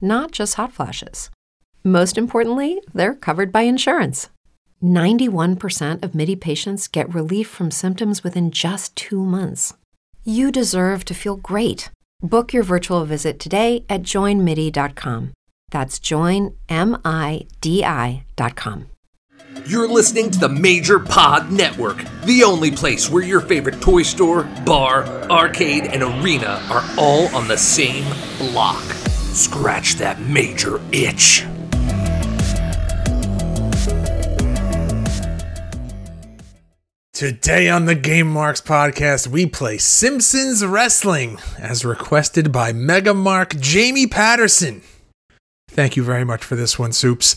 not just hot flashes. Most importantly, they're covered by insurance. 91% of MIDI patients get relief from symptoms within just two months. You deserve to feel great. Book your virtual visit today at joinmidi.com. That's joinmidi.com. You're listening to the Major Pod Network, the only place where your favorite toy store, bar, arcade, and arena are all on the same block. Scratch that major itch. Today on the Game Marks podcast, we play Simpsons Wrestling as requested by Mega Mark Jamie Patterson. Thank you very much for this one, Soups.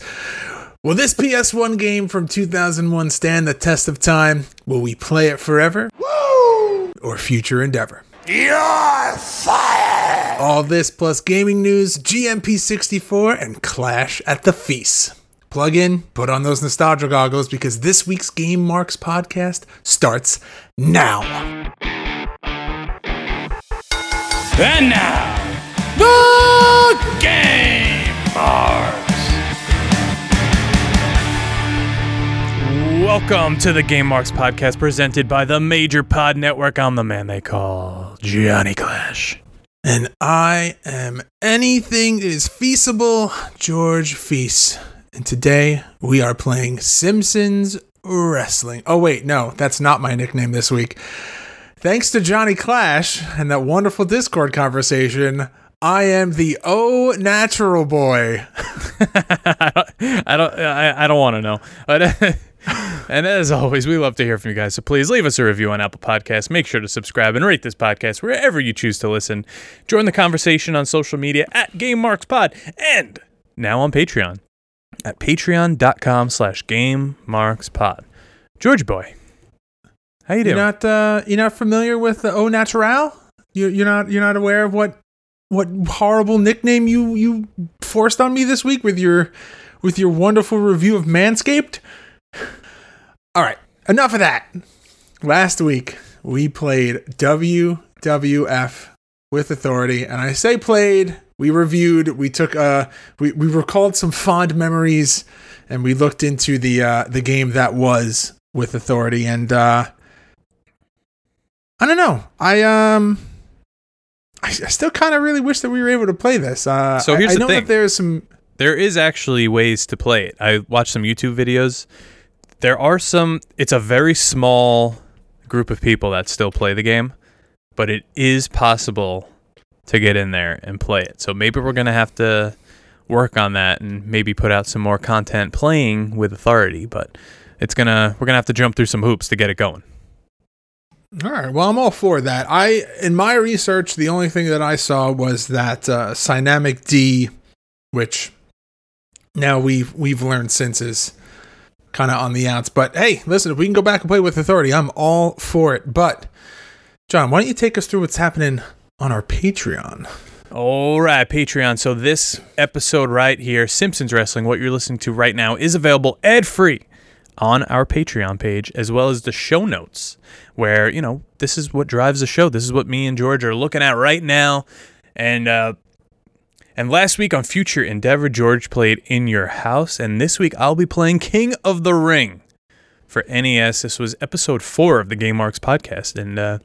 Will this PS1 game from 2001 stand the test of time? Will we play it forever? Woo! Or future endeavor? You're fired! All this plus gaming news, GMP64, and Clash at the Feast. Plug in, put on those nostalgia goggles because this week's Game Marks podcast starts now. And now, the Game Marks. Welcome to the Game Marks podcast presented by the Major Pod Network. I'm the man they call Johnny Clash. And I am anything that is feasible, George Feast. And today we are playing Simpsons Wrestling. Oh, wait, no, that's not my nickname this week. Thanks to Johnny Clash and that wonderful Discord conversation, I am the O natural boy. I don't. I, I don't want to know. But and as always, we love to hear from you guys. So please leave us a review on Apple Podcasts. Make sure to subscribe and rate this podcast wherever you choose to listen. Join the conversation on social media at Game Marks Pod and now on Patreon at patreon.com slash Game Marks Pod. George Boy, how you doing? You're not uh, you're not familiar with the au natural? You you're not you're not aware of what what horrible nickname you you forced on me this week with your with your wonderful review of Manscaped? All right, enough of that. Last week we played WWF with authority, and I say played. We reviewed. We took. Uh, we we recalled some fond memories, and we looked into the uh, the game that was with authority. And uh, I don't know. I um. I, I still kind of really wish that we were able to play this. Uh, So here's I, I the know thing. that there's some there is actually ways to play it. I watched some YouTube videos. There are some it's a very small group of people that still play the game, but it is possible to get in there and play it. So maybe we're going to have to work on that and maybe put out some more content playing with authority, but it's going to we're going to have to jump through some hoops to get it going. All right. Well, I'm all for that. I in my research, the only thing that I saw was that uh, Cynamic D, which now we've we've learned since is kind of on the outs. But hey, listen, if we can go back and play with authority, I'm all for it. But John, why don't you take us through what's happening on our Patreon? All right, Patreon. So this episode right here, Simpsons Wrestling, what you're listening to right now, is available ad free on our Patreon page, as well as the show notes, where you know this is what drives the show. This is what me and George are looking at right now, and uh, And last week on Future Endeavor, George played In Your House, and this week I'll be playing King of the Ring for NES. This was episode four of the Game Marks podcast, and uh,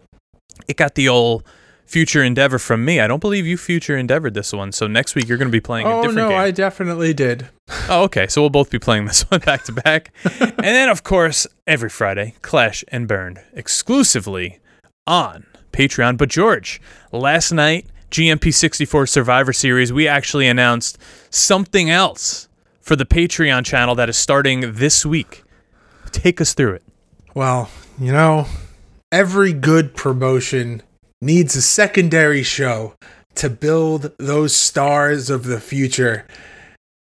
it got the old Future Endeavor from me. I don't believe you Future Endeavored this one, so next week you're going to be playing a Oh different no, game. I definitely did. Oh, okay. So we'll both be playing this one back to back. And then, of course, every Friday, Clash and Burn exclusively on Patreon. But, George, last night, GMP64 Survivor Series, we actually announced something else for the Patreon channel that is starting this week. Take us through it. Well, you know, every good promotion needs a secondary show to build those stars of the future.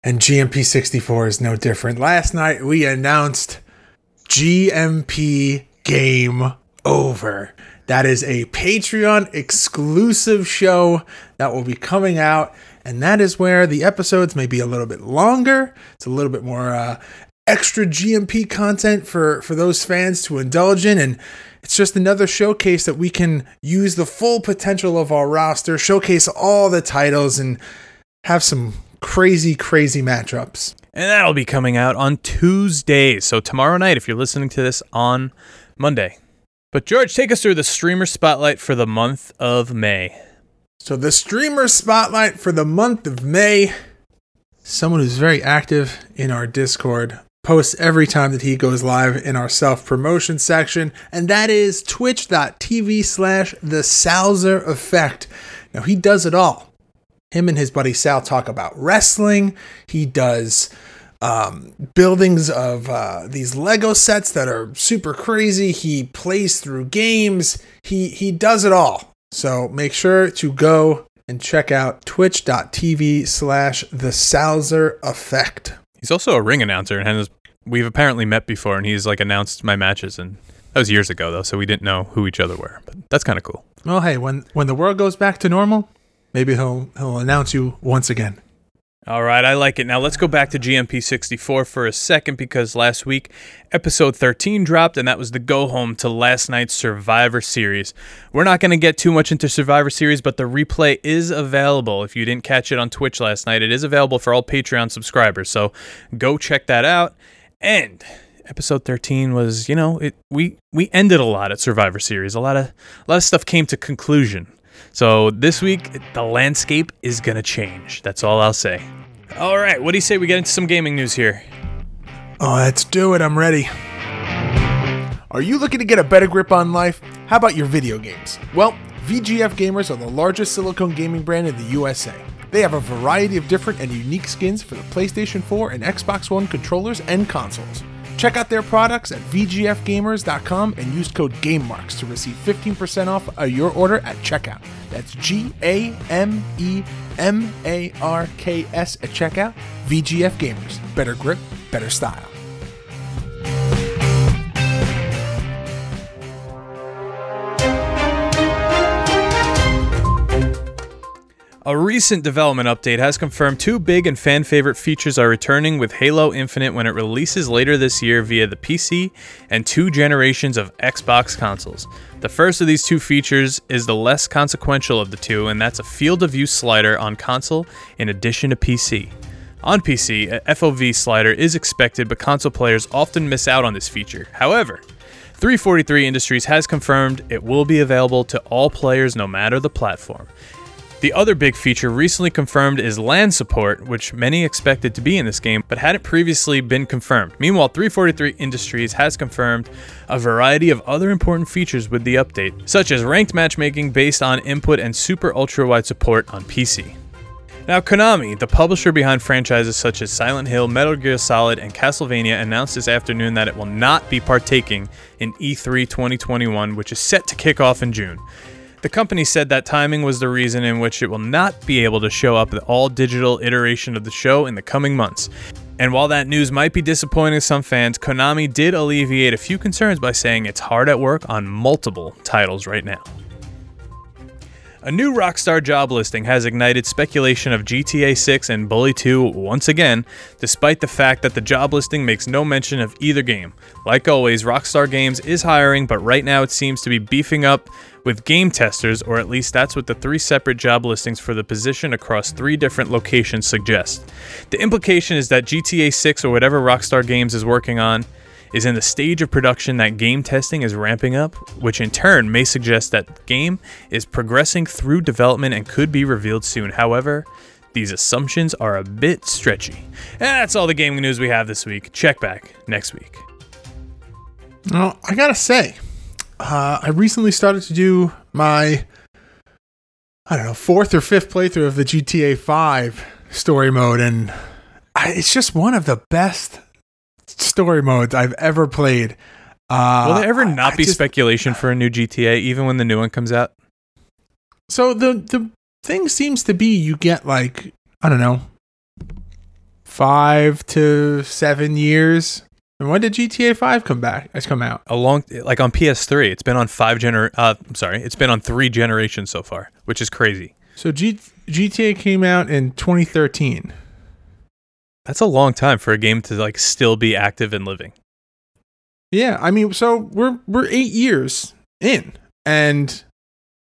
And GMP64 is no different. Last night we announced GMP Game Over. That is a Patreon exclusive show that will be coming out. And that is where the episodes may be a little bit longer. It's a little bit more uh, extra GMP content for, for those fans to indulge in. And it's just another showcase that we can use the full potential of our roster, showcase all the titles, and have some crazy, crazy matchups. And that'll be coming out on Tuesdays. So, tomorrow night, if you're listening to this on Monday. But, George, take us through the streamer spotlight for the month of May. So, the streamer spotlight for the month of May, someone who's very active in our Discord, posts every time that he goes live in our self promotion section, and that is twitch.tv slash the Salzer Effect. Now, he does it all. Him and his buddy Sal talk about wrestling. He does um, buildings of uh, these Lego sets that are super crazy. He plays through games. He he does it all. So make sure to go and check out twitch.tv slash the Salzer Effect. He's also a ring announcer, and has, we've apparently met before, and he's like announced my matches, and that was years ago though, so we didn't know who each other were. But that's kind of cool. Well, hey, when when the world goes back to normal, maybe he'll he'll announce you once again. All right, I like it. Now let's go back to GMP 64 for a second because last week episode 13 dropped, and that was the go home to last night's Survivor Series. We're not going to get too much into Survivor Series, but the replay is available. If you didn't catch it on Twitch last night, it is available for all Patreon subscribers. So go check that out. And episode 13 was, you know, it we we ended a lot at Survivor Series. A lot of a lot of stuff came to conclusion. So this week the landscape is going to change. That's all I'll say. All right, what do you say we get into some gaming news here? Oh, let's do it. I'm ready. Are you looking to get a better grip on life? How about your video games? Well, VGF Gamers are the largest silicone gaming brand in the USA. They have a variety of different and unique skins for the PlayStation 4 and Xbox One controllers and consoles. Check out their products at VGFgamers.com and use code GameMarks to receive 15% off of your order at checkout. That's G A M E M A R K S at checkout. VGF Gamers. Better grip, better style. A recent development update has confirmed two big and fan favorite features are returning with Halo Infinite when it releases later this year via the PC and two generations of Xbox consoles. The first of these two features is the less consequential of the two, and that's a field of view slider on console in addition to PC. On PC, a FOV slider is expected, but console players often miss out on this feature. However, 343 Industries has confirmed it will be available to all players no matter the platform. The other big feature recently confirmed is LAN support, which many expected to be in this game but hadn't previously been confirmed. Meanwhile, 343 Industries has confirmed a variety of other important features with the update, such as ranked matchmaking based on input and super ultra wide support on PC. Now, Konami, the publisher behind franchises such as Silent Hill, Metal Gear Solid, and Castlevania, announced this afternoon that it will not be partaking in E E3 2021, which is set to kick off in June. The company said that timing was the reason in which it will not be able to show up the all digital iteration of the show in the coming months. And while that news might be disappointing to some fans, Konami did alleviate a few concerns by saying it's hard at work on multiple titles right now. A new Rockstar job listing has ignited speculation of GTA 6 and Bully 2 once again, despite the fact that the job listing makes no mention of either game. Like always, Rockstar Games is hiring, but right now it seems to be beefing up with game testers, or at least that's what the three separate job listings for the position across three different locations suggest. The implication is that GTA 6 or whatever Rockstar Games is working on is in the stage of production that game testing is ramping up, which in turn may suggest that the game is progressing through development and could be revealed soon. However, these assumptions are a bit stretchy. And that's all the gaming news we have this week. Check back next week. Well, I gotta say, uh, I recently started to do my, I don't know, fourth or fifth playthrough of the GTA 5 story mode, and I, it's just one of the best story modes I've ever played. Uh, Will there ever not I be just- speculation for a new GTA, even when the new one comes out? So the the thing seems to be you get like I don't know, five to seven years. And when did GTA 5 come back? Has come out? A long, like on PS3, it's been on five gener. Uh, I'm sorry, it's been on three generations so far, which is crazy. So G- GTA came out in 2013. That's a long time for a game to like still be active and living. Yeah, I mean, so we're we're eight years in, and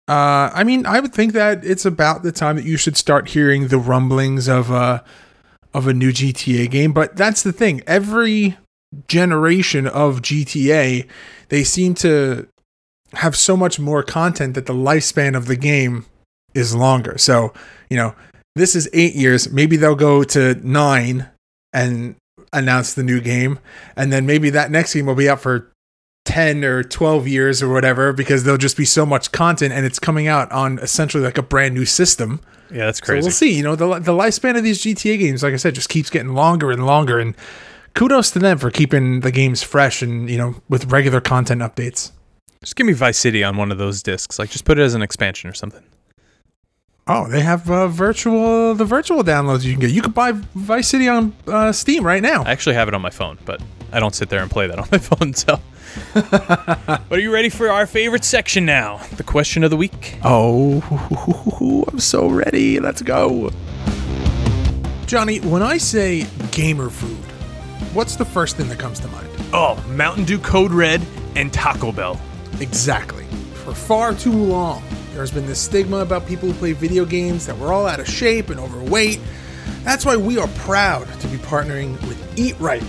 uh, I mean, I would think that it's about the time that you should start hearing the rumblings of a of a new GTA game. But that's the thing; every generation of GTA, they seem to have so much more content that the lifespan of the game is longer. So you know, this is eight years. Maybe they'll go to nine and announce the new game and then maybe that next game will be out for 10 or 12 years or whatever because there'll just be so much content and it's coming out on essentially like a brand new system Yeah, that's so crazy. we'll see you know the, the lifespan of these gta games like i said just keeps getting longer and longer and kudos to them for keeping the games fresh and you know with regular content updates Just give me Vice City on one of those discs. Like, just put it as an expansion or something. Oh they have uh, virtual the virtual downloads you can get you can buy vice city on uh, steam right now I actually have it on my phone, but I don't sit there and play that on my phone. So, but are you ready for our favorite section now? The question of the week. Oh, I'm so ready. Let's go. Johnny, when I say gamer food, what's the first thing that comes to mind? Oh, Mountain Dew Code Red and Taco Bell. Exactly. For far too long, there's been this stigma about people who play video games that we're all out of shape and overweight. That's why we are proud to be partnering with Eat Right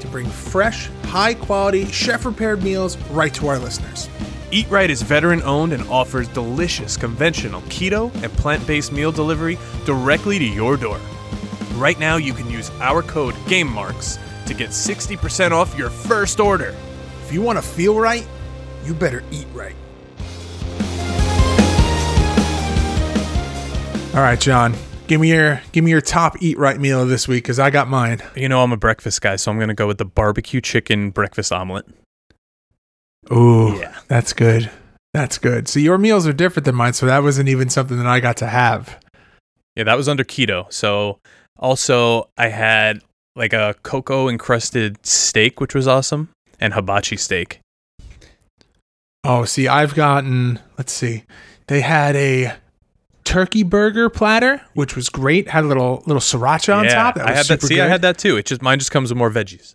to bring fresh, high quality, chef prepared meals right to our listeners. Eat Right is veteran owned and offers delicious conventional keto and plant based meal delivery directly to your door. Right now, you can use our code GameMarks to get 60% off your first order. If you want to feel right, you better eat right. All right, John. Give me your give me your top eat right meal of this week because I got mine. You know, I'm a breakfast guy, so I'm going to go with the barbecue chicken breakfast omelet. Ooh, Yeah. that's good. That's good. So your meals are different than mine, so that wasn't even something that I got to have. Yeah, that was under keto. So, also, I had like a cocoa encrusted steak, which was awesome, and hibachi steak. Oh, see, I've gotten. Let's see, they had a turkey burger platter, which was great. Had a little little sriracha on yeah, top. That I had that. See, I had that too. It just mine just comes with more veggies.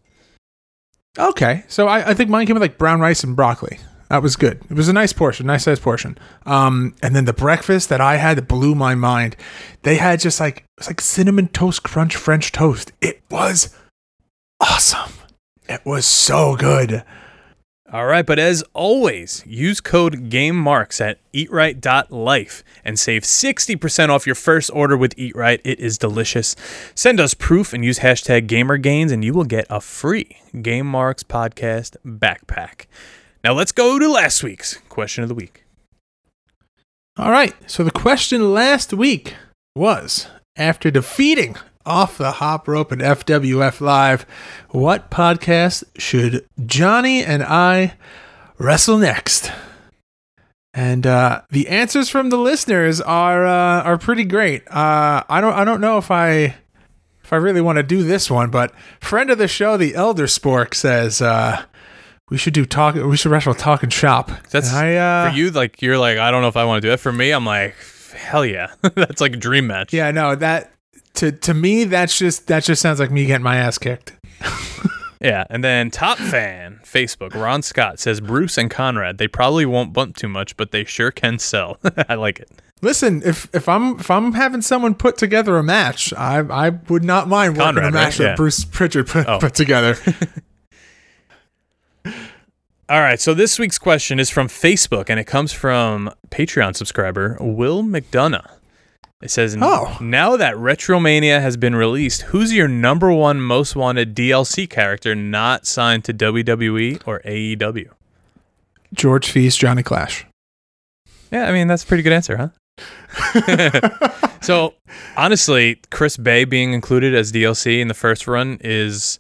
Okay, so I, I think mine came with like brown rice and broccoli. That was good. It was a nice portion, nice sized portion. Um, and then the breakfast that I had that blew my mind. They had just like it was like cinnamon toast crunch French toast. It was awesome. It was so good. All right, but as always, use code GameMarks at eatright.life and save 60% off your first order with Eat Right. It is delicious. Send us proof and use hashtag GamerGains, and you will get a free Game Marks podcast backpack. Now let's go to last week's question of the week. All right. So the question last week was after defeating off the hop rope at FWF Live, what podcast should Johnny and I wrestle next? And uh, the answers from the listeners are uh, are pretty great. Uh, I don't I don't know if I if I really want to do this one, but friend of the show, the Elder Spork says uh, we should do talk. We should wrestle talk and shop. That's And I, uh, for you. Like you're like I don't know if I want to do that. For me, I'm like hell yeah, that's like a dream match. Yeah, no, that to to me that's just that just sounds like me getting my ass kicked. Yeah, and then top fan Facebook Ron Scott says Bruce and Conrad they probably won't bump too much, but they sure can sell. I like it. Listen, if if I'm if I'm having someone put together a match, I I would not mind working Conrad, a match right? that Yeah. Bruce Prichard put, Oh. put together. All right, so this week's question is from Facebook, and it comes from Patreon subscriber Will McDonough. It says, Oh. now that Retromania has been released, who's your number one most wanted DLC character not signed to WWE or AEW? George Feast, Johnny Clash. Yeah, I mean that's a pretty good answer, huh? so honestly, Chris Bey being included as DLC in the first run is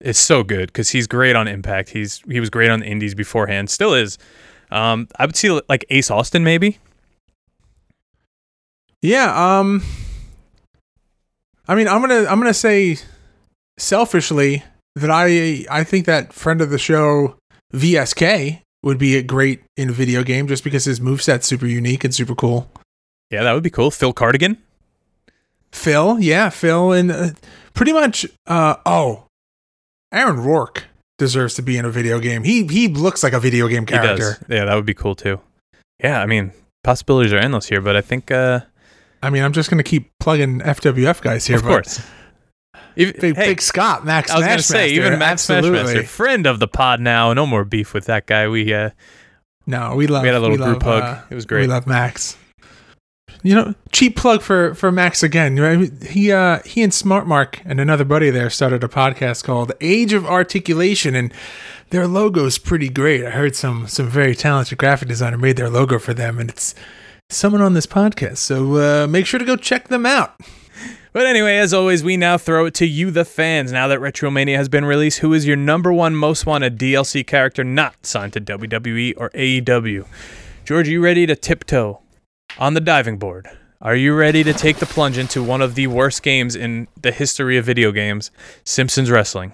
is so good because he's great on Impact. He's he was great on the Indies beforehand, still is. Um, I would see like Ace Austin maybe. Yeah, um I mean, I'm going to I'm going to say selfishly that I I think that friend of the show VSK would be a great in a video game just because his moveset's super unique and super cool. Yeah, that would be cool. Phil Cardigan. Phil, yeah, Phil, and uh, pretty much. Uh, oh, Aaron Rourke deserves to be in a video game. He he looks like a video game He character. does. Yeah, that would be cool too. Yeah, I mean possibilities are endless here, but I think uh, I mean, I'm just gonna keep plugging FWF guys here. of course. Even, big hey, big Scott, Max. I was gonna say even Max. Smashmaster, friend of the pod now. No more beef with that guy. We uh, No, we love. we had a little group love, hug. uh, it was great. We love Max. You know, cheap plug for for Max again. Right? He uh he and Smart Mark and another buddy there started a podcast called Age of Articulation, and their logo is pretty great. I heard some some very talented graphic designer made their logo for them, and it's someone on this podcast. So uh, make sure to go check them out. But anyway, as always, we now throw it to you, the fans. Now that Retromania has been released, who is your number one most wanted DLC character not signed to WWE or AEW? George, are you ready to tiptoe on the diving board? Are you ready to take the plunge into one of the worst games in the history of video games, Simpsons Wrestling?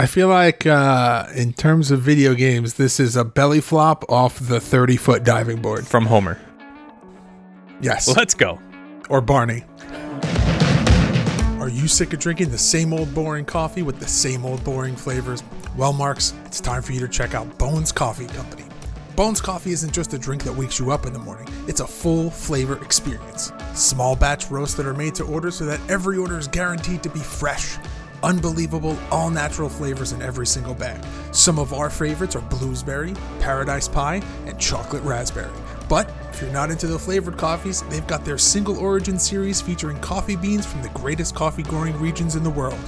I feel like uh, in terms of video games, this is a belly flop off the thirty foot diving board. From Homer. Yes. Let's go. or Barney. Are you sick of drinking the same old boring coffee with the same old boring flavors? Well, Marks, it's time for you to check out Bones Coffee Company. Bones Coffee isn't just a drink that wakes you up in the morning, it's a full flavor experience. Small batch roasts that are made to order so that every order is guaranteed to be fresh. Unbelievable, all natural flavors in every single bag. Some of our favorites are bluesberry, paradise pie, and chocolate raspberry. But if you're not into the flavored coffees, they've got their single origin series featuring coffee beans from the greatest coffee growing regions in the world.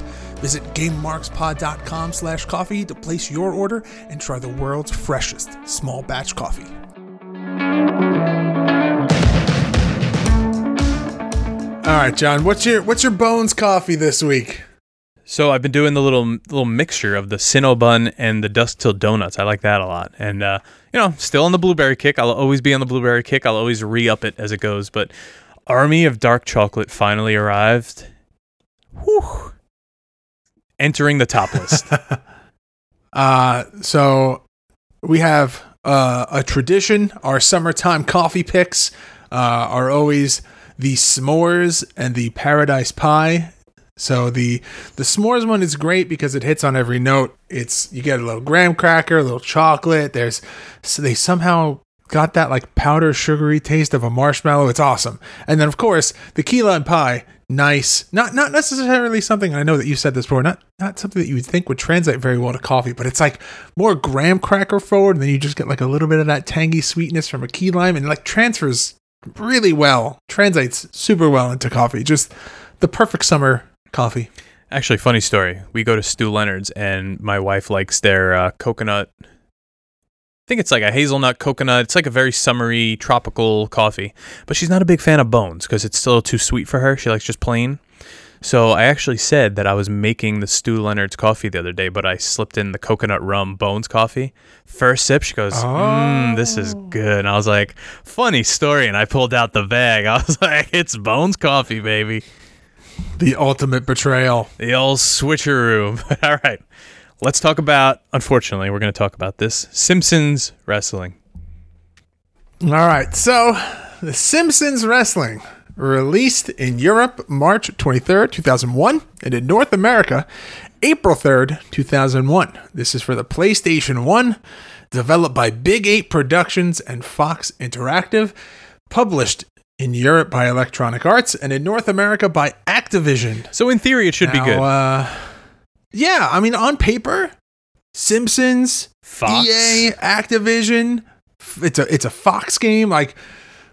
Visit GameMarksPod.com slash coffee to place your order and try the world's freshest small batch coffee. All right, John, what's your what's your bones coffee this week? So I've been doing the little little mixture of the Cinnabon and the Dusk Till Donuts. I like that a lot. And uh, you know, still on the blueberry kick. I'll always be on the blueberry kick. I'll always re-up it as it goes. But Army of Dark Chocolate finally arrived. Whew. Entering the top list. Uh, so we have uh, a tradition. Our summertime coffee picks uh, are always the s'mores and the paradise pie. So the the s'mores one is great because it hits on every note. It's you get a little graham cracker, a little chocolate. There's so they somehow got that like powder sugary taste of a marshmallow. It's awesome. And then of course the key lime pie, nice. Not not necessarily something I know that you said this before. Not not something that you would think would translate very well to coffee, but it's like more graham cracker forward, and then you just get like a little bit of that tangy sweetness from a key lime, and like transfers really well, translates super well into coffee. Just the perfect summer coffee. Actually, funny story. We go to Stew Leonard's, and my wife likes their uh, coconut. I think it's like a hazelnut coconut. It's like a very summery tropical coffee, but she's not a big fan of bones because it's still too sweet for her. She likes just plain. So I actually said that I was making the Stew Leonard's coffee the other day, but I slipped in the coconut rum bones coffee. First sip, she goes, "Mmm, this is good." And I was like, "Funny story." And I pulled out the bag. I was like, "It's bones coffee, baby." The ultimate betrayal. The old switcheroo. All right, let's talk about. Unfortunately, we're going to talk about this Simpsons wrestling. All right, so The Simpsons Wrestling, released in Europe March 23rd, 2001, and in North America April 3rd, 2001. This is for the PlayStation 1, developed by Big Ape Productions and Fox Interactive, published in Europe by Electronic Arts, and in North America by Activision. So in theory, it should be good. Uh, yeah, I mean, on paper, Simpsons, Fox. EA, Activision. It's a it's a Fox game. Like,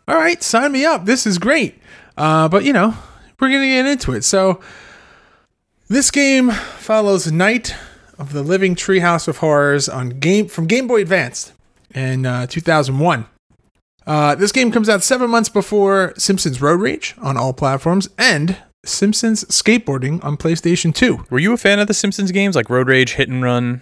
all right, sign me up. This is great. Uh, but you know, we're gonna get into it. So, this game follows Night of the Living Treehouse of Horror on game from Game Boy Advance in uh, 2001. Uh, this game comes out seven months before Simpsons Road Rage on all platforms and Simpsons Skateboarding on PlayStation 2. Were you a fan of the Simpsons games like Road Rage, Hit and Run?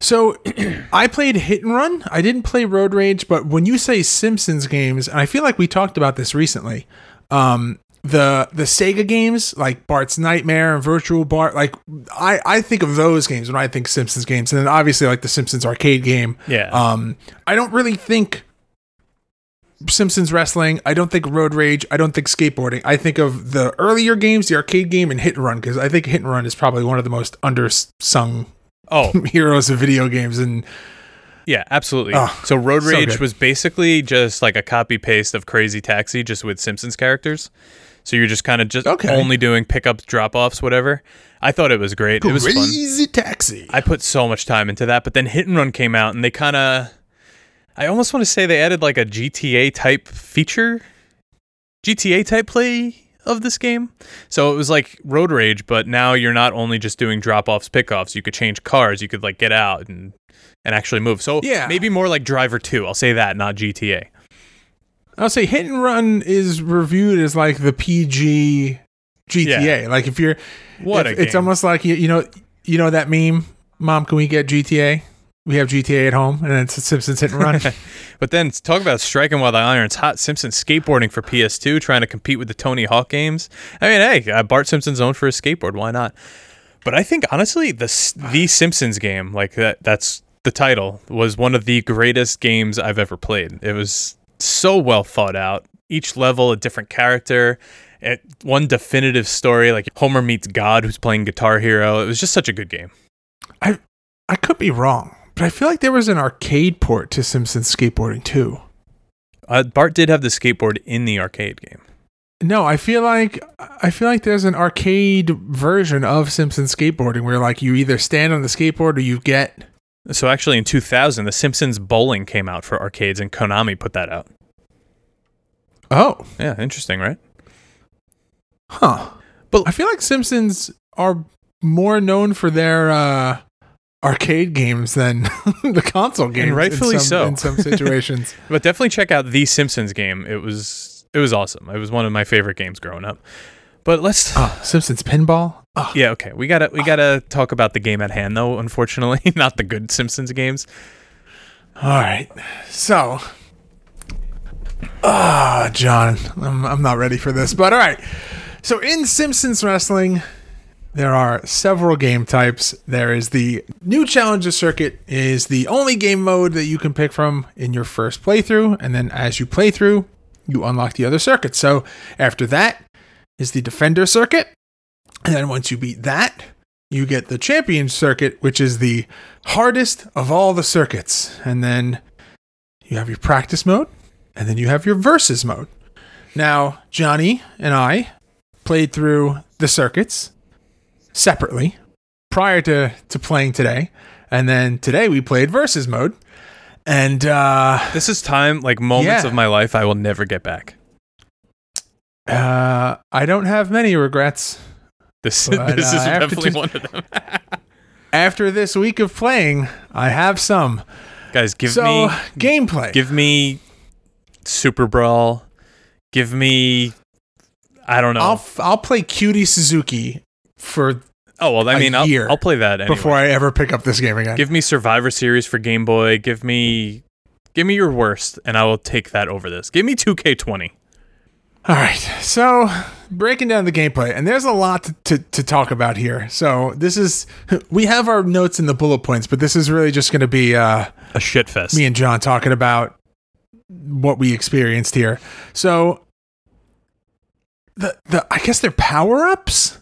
So I played Hit and Run. I didn't play Road Rage, but when you say Simpsons games, and I feel like we talked about this recently, um, the the Sega games like Bart's Nightmare and Virtual Bart, like I I think of those games when I think Simpsons games, and then obviously like the Simpsons arcade game. Yeah. Um, I don't really think Simpsons wrestling. I don't think Road Rage. I don't think skateboarding. I think of the earlier games, the arcade game, and Hit and Run because I think Hit and Run is probably one of the most undersung oh, heroes of video games and yeah, absolutely. Oh, so Road Rage good. was basically just like a copy paste of Crazy Taxi, just with Simpsons characters. So you're just kind of just Okay. only doing pickups, drop offs, whatever. I thought it was great. It was fun. Crazy Taxi. I put so much time into that, but then Hit and Run came out, and they kind of, I almost want to say they added like a GTA type feature, GTA type play of this game. So it was like Road Rage, but now you're not only just doing drop offs, pickoffs. You could change cars. You could like get out and and actually move. So Yeah. maybe more like Driver Two. I'll say that, not GTA. I'll say Hit and Run is reviewed as like the PG GTA. Like if you're, What if- a it's almost like you, you know, you know that meme. Mom, can we get GTA? We have GTA at home, and then it's Simpsons Hit and Run. But then talk about striking while the iron's hot. Simpsons skateboarding for PS2, trying to compete with the Tony Hawk games. I mean, hey, uh, Bart Simpson's owned for his skateboard. Why not? But I think honestly, the the Simpsons game, like that, that's the title, was one of the greatest games I've ever played. It was so well thought out. Each level a different character. It, one definitive story, like Homer meets God, who's playing Guitar Hero. It was just such a good game. I I could be wrong, but I feel like there was an arcade port to Simpsons Skateboarding too. Uh, Bart did have the skateboard in the arcade game. No, I feel like I feel like there's an arcade version of Simpsons Skateboarding where like you either stand on the skateboard or you get So actually, in 2000, The Simpsons Bowling came out for arcades, and Konami put that out. oh Yeah, interesting, right? Huh. But I feel like Simpsons are more known for their uh, arcade games than the console games. in rightfully some- so. In some situations. But definitely check out The Simpsons game. It was it was awesome. It was one of my favorite games growing up. But let's oh, Simpsons Pinball. Oh, yeah okay we gotta we gotta talk about the game at hand though. Unfortunately, not the good Simpsons games. all right. So, ah, John, I'm, I'm not ready for this, but all right. So, in Simpsons Wrestling, there are several game types. There is the new challenger circuit is the only game mode that you can pick from in your first playthrough, and then as you play through, you unlock the other circuits. So after that is the defender circuit, and then once you beat that, you get the champion circuit, which is the hardest of all the circuits. And then you have your practice mode, and then you have your versus mode. Now, Johnny and I played through the circuits separately prior to, to playing today. And then today we played versus mode. And uh, This is time like moments Yeah. of my life I will never get back. uh, I don't have many regrets. This But, this uh, is definitely two- one of them. After this week of playing, I have some. Guys, give so, me gameplay. give me Super Brawl. Give me I don't know. I'll, I'll play Cutie Suzuki for oh well, I mean, I'll, year I'll play that anyway. before I ever pick up this game again. Give me Survivor Series for Game Boy. Give me give me your worst and I will take that over this. Give me 2K20. All right, so breaking down the gameplay, and there's a lot to, to, to talk about here. So this is we have our notes in the bullet points, but this is really just going to be uh, A shit fest. me and John talking about what we experienced here. So the the I guess they're power ups,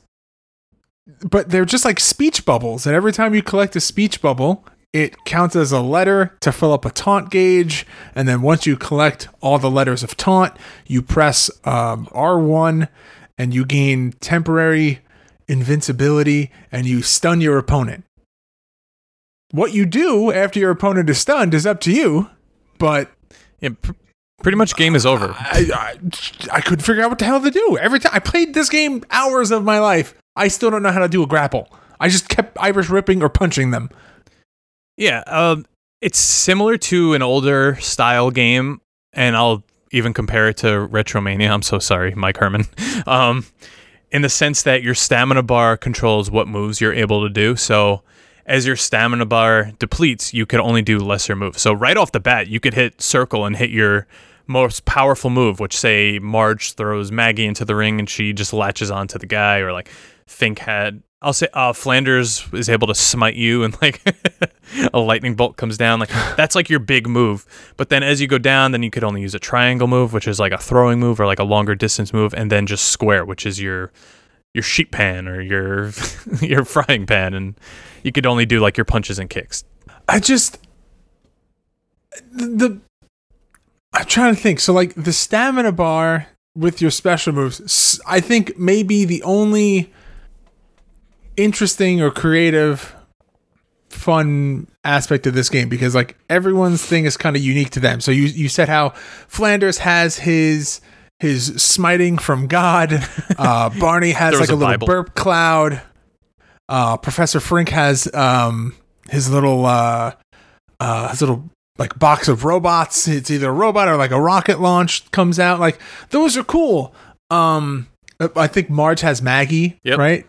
but they're just like speech bubbles. And every time you collect a speech bubble, it counts as a letter to fill up a taunt gauge. And then once you collect all the letters of taunt, you press um, R1 and you gain temporary invincibility and you stun your opponent. What you do after your opponent is stunned is up to you, but Yeah, pr- pretty much game is over. I, I, I couldn't figure out what the hell to do. Every time I played this game hours of my life, I still don't know how to do a grapple. I just kept Irish whipping or punching them. Yeah, um, it's similar to an older style game, and I'll even compare it to Retromania. I'm so sorry, Mike Herman. Um, in the sense that your stamina bar controls what moves you're able to do. So as your stamina bar depletes, you could only do lesser moves. So right off the bat, you could hit circle and hit your most powerful move, which say Marge throws Maggie into the ring and she just latches onto the guy, or like Fink had. I'll say uh, Flanders is able to smite you and like a lightning bolt comes down. Like that's like your big move. But then as you go down, then you could only use a triangle move, which is like a throwing move or like a longer distance move, and then just square, which is your your sheet pan or your your frying pan, and you could only do like your punches and kicks. I just the I'm trying to think. So like the stamina bar with your special moves, I think maybe the only interesting or creative fun aspect of this game because like everyone's thing is kind of unique to them. So you you said how Flanders has his his smiting from God. Uh, Barney has like a, a little Bible. burp cloud. Uh, Professor Frink has um, his little uh, uh, his little like box of robots. It's either a robot or like a rocket launch comes out. Like those are cool. Um, I think Marge has Maggie, Yep. right?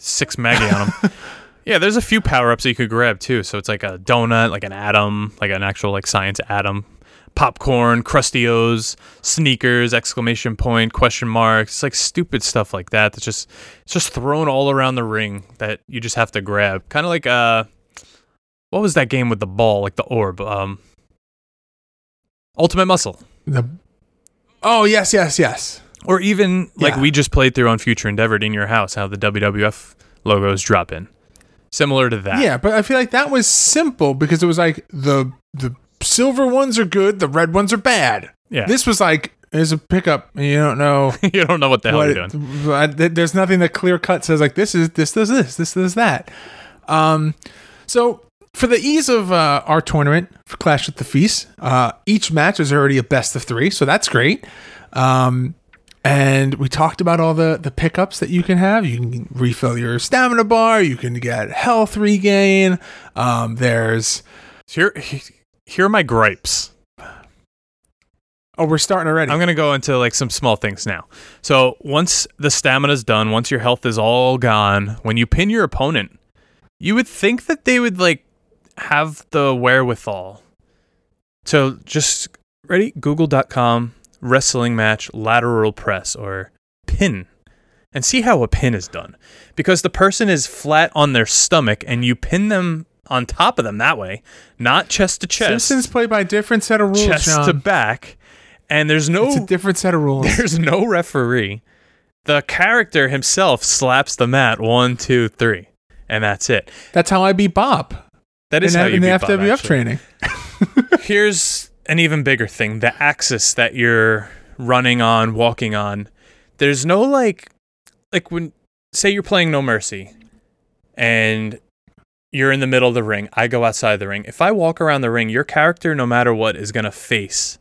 Six Maggie on them. yeah, there's a few power ups that you could grab too. So it's like a donut, like an atom, like an actual like science atom, popcorn, Krusty O's, sneakers, exclamation point, question marks. It's like stupid stuff like that. That's just it's just thrown all around the ring that you just have to grab. Kind of like uh, what was that game with the ball, like the orb? Um, Ultimate Muscle. The oh yes yes yes. Or even like Yeah. we just played through on Future Endeavored in your house, how the WWF logos drop in. Similar to that. Yeah, but I feel like that was simple because it was like the the silver ones are good, the red ones are bad. Yeah. This was like there's a pickup you don't know you don't know what the hell what you're doing. there's nothing that clear cut says like this is this does this this does that. Um, so for the ease of uh, our tournament for Clash at the Feast, uh, each match is already a best of three, so that's great. Um, and we talked about all the the pickups that you can have. You can refill your stamina bar. You can get health regain. Um, there's Here, here are my gripes. oh, we're starting already. I'm gonna go into like some small things now. So once the stamina's done, once your health is all gone, when you pin your opponent, you would think that they would like have the wherewithal to just ready Google.com wrestling match lateral press or pin and see how a pin is done because the person is flat on their stomach and you pin them on top of them that way, not chest to chest, Simpsons play by a different set of rules. chest Sean. to back, and there's no It's a different set of rules. there's no referee. The character himself slaps the mat one, two, three, and that's it. That's how I beat Bob That is in, how you in the beat Bob, FWF training. Here's an even bigger thing: the axis that you're running on, walking on. There's no like, like when say you're playing No Mercy, and you're in the middle of the ring. I go outside the ring. If I walk around the ring, your character, no matter what, is gonna face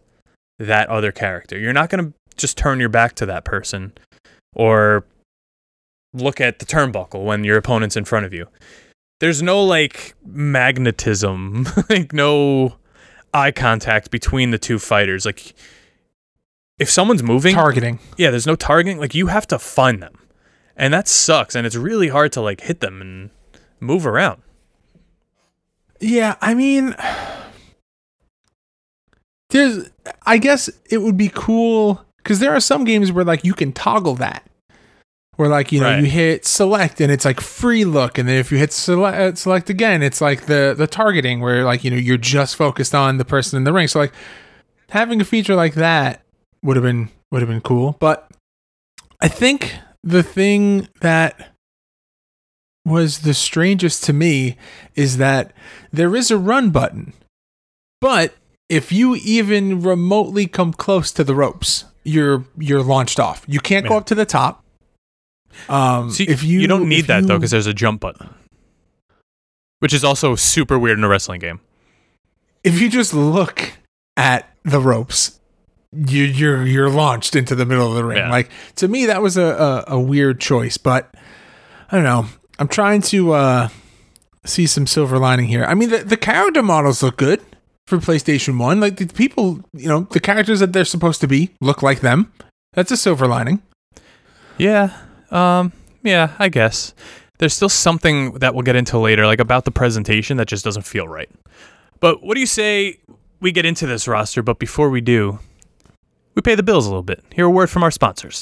that other character. You're not gonna just turn your back to that person, or look at the turnbuckle when your opponent's in front of you. There's no like magnetism, like no eye contact between the two fighters. Like if someone's moving, Targeting. yeah, there's no targeting. Like you have to find them. And that sucks and it's really hard to like hit them and move around. Yeah, I mean, there's. I guess it would be cool because there are some games where like you can toggle that, where like you know Right. you hit select and it's like free look, and then if you hit select, uh, select again, it's like the the targeting where like you know you're just focused on the person in the ring. So like having a feature like that would have been would have been cool. But I think the thing that was the strangest to me is that there is a run button, but if you even remotely come close to the ropes, you're you're launched off. You can't go up to the top. Um, See, if you you don't need that though, because there's a jump button, which is also super weird in a wrestling game. if you just look at the ropes, you, you're you're launched into the middle of the ring. Yeah. Like to me, that was a, a a weird choice, but I don't know. I'm trying to uh, see some silver lining here. I mean, the the character models look good for PlayStation One. Like the people, you know, the characters that they're supposed to be look like them. That's a silver lining. Yeah. Um. Yeah. I guess there's still something that we'll get into later, like about the presentation that just doesn't feel right. But what do you say we get into this roster? But before we do, we pay the bills a little bit. Hear a word from our sponsors.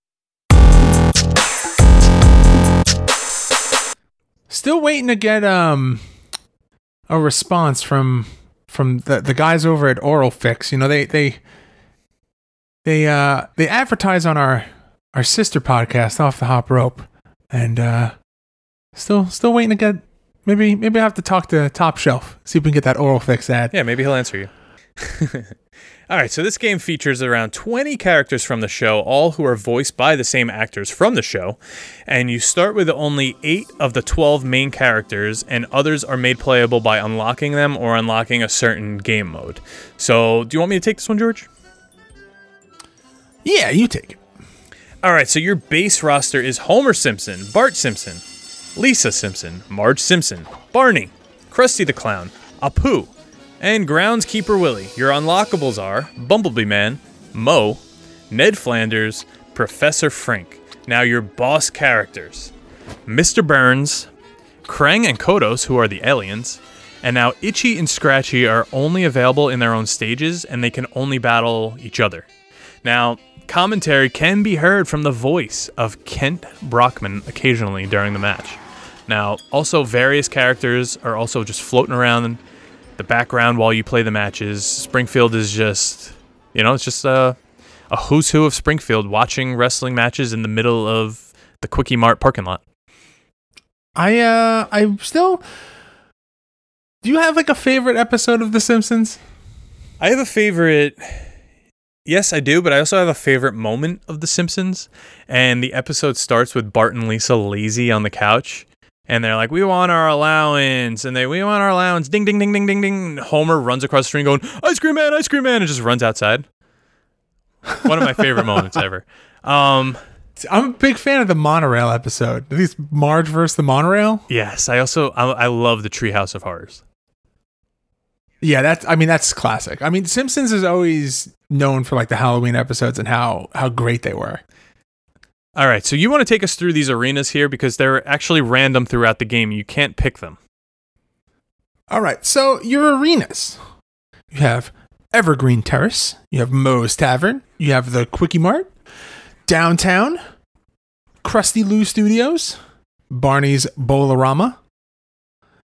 Still waiting to get um a response from from the the guys over at Oral Fix. You know, they they they uh they advertise on our our sister podcast off the hop rope and uh still still waiting to get maybe maybe I have to talk to Top Shelf, see if we can get that Oral Fix ad. Yeah, maybe he'll answer you. all right, so this game features around 20 characters from the show, all who are voiced by the same actors from the show. And you start with only 8 of the 12 main characters, and others are made playable by unlocking them or unlocking a certain game mode. So, do you want me to take this one, George? Yeah, you take it. All right, so your base roster is Homer Simpson, Bart Simpson, Lisa Simpson, Marge Simpson, Barney, Krusty the Clown, Apu, and Groundskeeper Willie. Your unlockables are Bumblebee Man, Moe, Ned Flanders, Professor Frink. Now your boss characters Mr. Burns, Kang and Kodos, who are the aliens, and now Itchy and Scratchy are only available in their own stages and they can only battle each other. Now, commentary can be heard from the voice of Kent Brockman occasionally during the match. Now, also, various characters are also just floating around the background while you play the matches. Springfield is just, you know, it's just a, a who's who of Springfield watching wrestling matches in the middle of the Quickie Mart parking lot. I uh I still Do you have like a favorite episode of The Simpsons? I have a favorite. Yes, I do, but I also have a favorite moment of The Simpsons. And the episode starts with Bart and Lisa lazy on the couch. And they're like, we want our allowance. And they, we want our allowance. Ding, ding, ding, ding, ding, ding. Homer runs across the street going, ice cream man, ice cream man, and just runs outside. One of my favorite moments ever. Um, I'm a big fan of the monorail episode. At least Marge versus the monorail. yes, I also, I, I love the Treehouse of Horrors. Yeah, that's I mean that's classic. I mean Simpsons is always known for like the Halloween episodes and how how great they were. All right, so you want to take us through these arenas here because they're actually random throughout the game. You can't pick them. All right, so your arenas. You have Evergreen Terrace, you have Moe's Tavern, you have the Quickie Mart, Downtown, Krusty Lou Studios, Barney's Bolarama.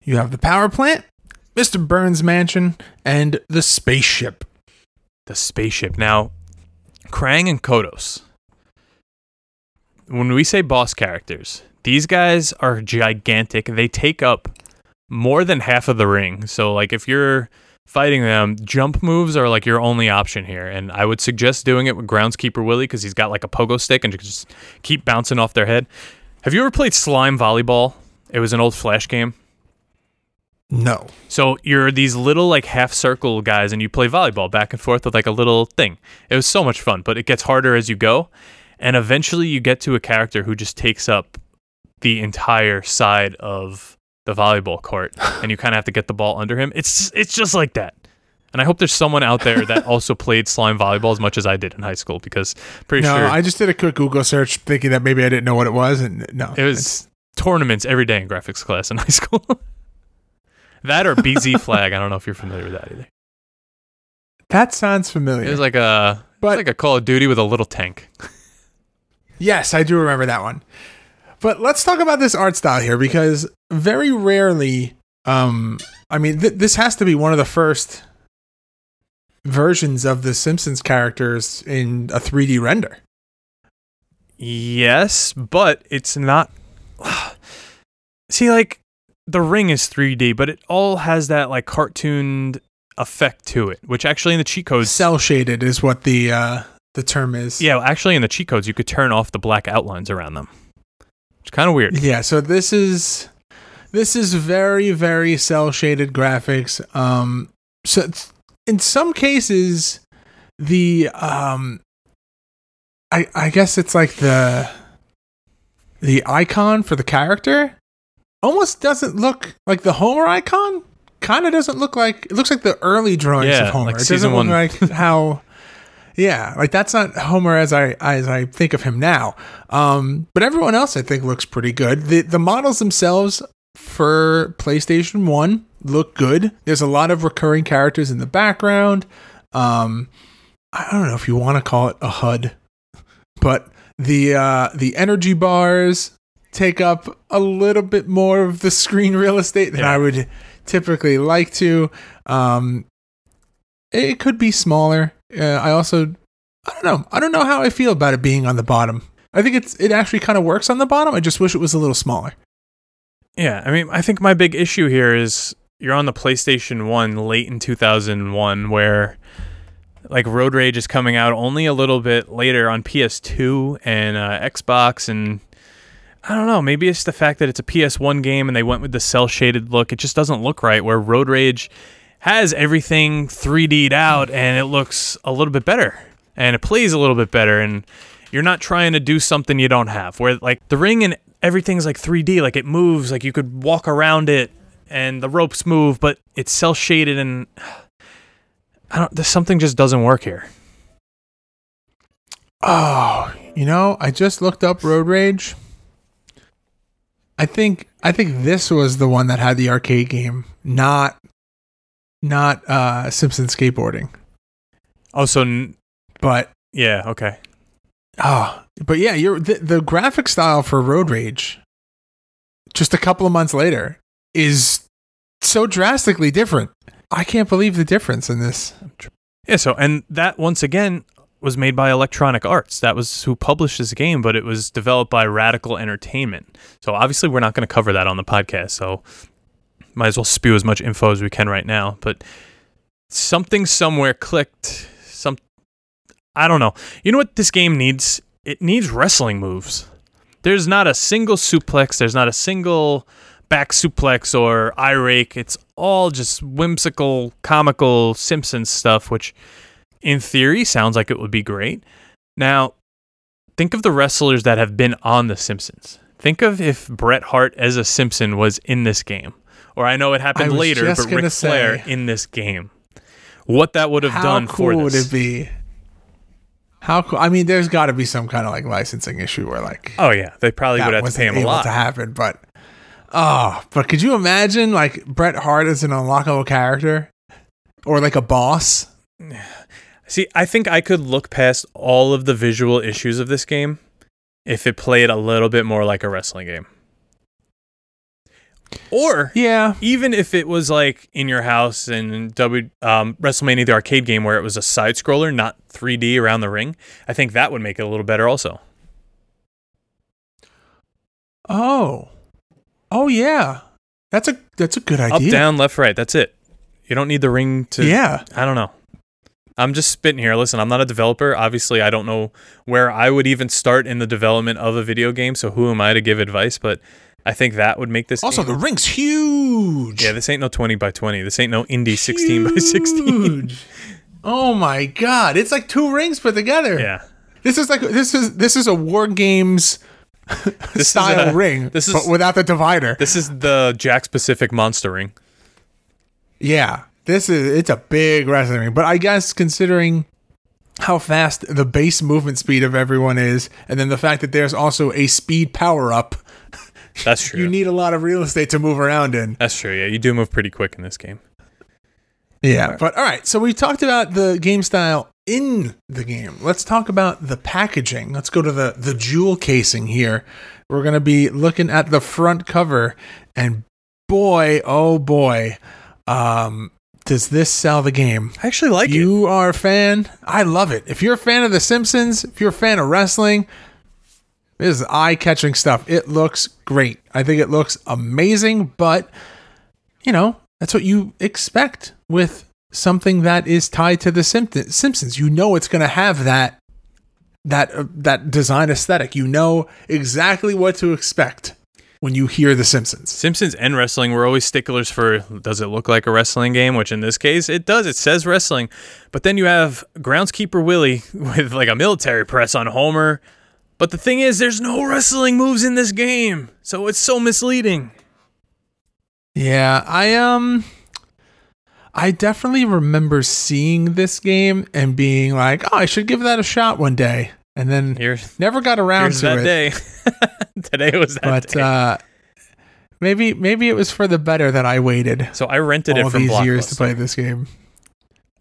You have the Power Plant, Mr. Burns Mansion, and the Spaceship. the spaceship. Now, Kang and Kodos. When we say boss characters, these guys are gigantic. They take up more than half of the ring. So like if you're fighting them, jump moves are like your only option here. And I would suggest doing it with groundskeeper Willie because he's got like a pogo stick and you can just keep bouncing off their head. Have you ever played slime volleyball? It was an old flash game. No. So you're these little like half circle guys and you play volleyball back and forth with like a little thing. It was so much fun, but it gets harder as you go. And eventually you get to a character who just takes up the entire side of the volleyball court and you kind of have to get the ball under him. It's it's just like that. And I hope there's someone out there that also played slime volleyball as much as I did in high school because pretty sure. No, sure I just did a quick Google search thinking that maybe I didn't know what it was, and no, it was tournaments every day in graphics class in high school. that or BZFlag. I don't know if you're familiar with that either. that sounds familiar. It was like a but, like a Call of Duty with a little tank. Yes, I do remember that one. But let's talk about this art style here because very rarely, um, I mean, th- this has to be one of the first versions of the Simpsons characters in a 3D render. Yes, but it's not. See, like the ring is 3D, but it all has that like cartooned effect to it, which actually in the cheat codes. Cell shaded is what the uh, the term is. yeah, actually in the cheat codes, you could turn off the black outlines around them. It's kind of weird. Yeah, so this is this is very very cell shaded graphics. Um so in some cases the um I I guess it's like the the icon for the character almost doesn't look like the Homer icon. Kind of doesn't look like it looks like the early drawings Yeah, of Homer. like it doesn't look one. like how yeah, like that's not Homer as I as I think of him now. Um, but everyone else I think looks pretty good. The the models themselves for PlayStation 1 look good. There's a lot of recurring characters in the background. Um, I don't know if you want to call it a HUD, but the uh, the energy bars take up a little bit more of the screen real estate than Yeah. I would typically like to. Um, it could be smaller. Uh, I also, I don't know. I don't know how I feel about it being on the bottom. I think it's it actually kind of works on the bottom. I just wish it was a little smaller. Yeah, I mean, I think my big issue here is you're on the PlayStation 1 late in 2001 where like Road Rage is coming out only a little bit later on PS2 and uh, Xbox and I don't know, maybe it's the fact that it's a PS1 game and they went with the cell shaded look. It just doesn't look right where Road Rage has everything 3D'd out and it looks a little bit better and it plays a little bit better and you're not trying to do something you don't have where like the ring and everything's like 3D like it moves like you could walk around it and the ropes move but it's cell shaded and I don't there's something just doesn't work here. Oh, you know, I just looked up Road Rage. I think I think this was the one that had the arcade game, not not uh Simpson skateboarding. Oh so n- But yeah, okay. oh, but yeah, you're the, the graphic style for Road Rage just a couple of months later is so drastically different. I can't believe the difference in this. Yeah, so and that once again was made by Electronic Arts. That was who published this game, but it was developed by Radical Entertainment. So obviously we're not going to cover that on the podcast. So might as well spew as much info as we can right now. But something somewhere clicked. Some I don't know. You know what this game needs? It needs wrestling moves. There's not a single suplex. There's not a single back suplex or eye rake. It's all just whimsical, comical Simpsons stuff, which in theory sounds like it would be great. Now, think of the wrestlers that have been on The Simpsons. Think of if Bret Hart as a Simpson was in this game. Or I know it happened later, but Ric Flair say. in this game. What that would have done cool for this? How cool would it be? How cool? I mean, there's got to be some kind of like licensing issue where like Oh yeah, they probably would have to pay him a lot. to happen. But oh, but could you imagine like Bret Hart as an unlockable character, or like a boss? See, I think I could look past all of the visual issues of this game if it played a little bit more like a wrestling game. Or Yeah, even if it was like in your house and W um, WrestleMania the arcade game where it was a side scroller, not 3D around the ring, I think that would make it a little better also. Oh, oh yeah, That's a that's a good idea. Up, down, left, right. That's it. You don't need the ring to. Yeah. I don't know. I'm just spitting here. Listen, I'm not a developer. Obviously, I don't know where I would even start in the development of a video game. So who am I to give advice? But I think that would make this. Also, game- the ring's huge. yeah, this ain't no 20 by 20. This ain't no indie 16 by 16. Huge. Oh my god, it's like two rings put together. Yeah. This is like this is this is a war games This is style a- ring, This is but without the divider. this is the Jack Pacific monster ring. Yeah, this is it's a big wrestling ring. But I guess considering how fast the base movement speed of everyone is, and then the fact that there's also a speed power up, That's true. you need a lot of real estate to move around in. That's true. Yeah, you do move pretty quick in this game. Yeah, but all right. So we talked about the game style in the game. Let's talk about the packaging. Let's go to the the jewel casing here. We're gonna be looking at the front cover, and boy, oh boy, um, does this sell the game? I actually like it. you are a fan. I love it. If you're a fan of The Simpsons, if you're a fan of wrestling, this is eye catching stuff. It looks great. I think it looks amazing, but you know, that's what you expect with something that is tied to The Simp- Simpsons. You know it's going to have that that uh, that design aesthetic. You know exactly what to expect when you hear The Simpsons. Simpsons and wrestling were always sticklers for does it look like a wrestling game? Which in this case it does. It says wrestling. But then you have Groundskeeper Willie with like a military press on Homer. But the thing is, there's no wrestling moves in this game. So it's so misleading. Yeah, I um I definitely remember seeing this game and being like, "Oh, I should give that a shot one day." And then Here, never got around here's to that it. day. Today was that But day. uh maybe maybe it was for the better that I waited so I rented it from these years to play this game.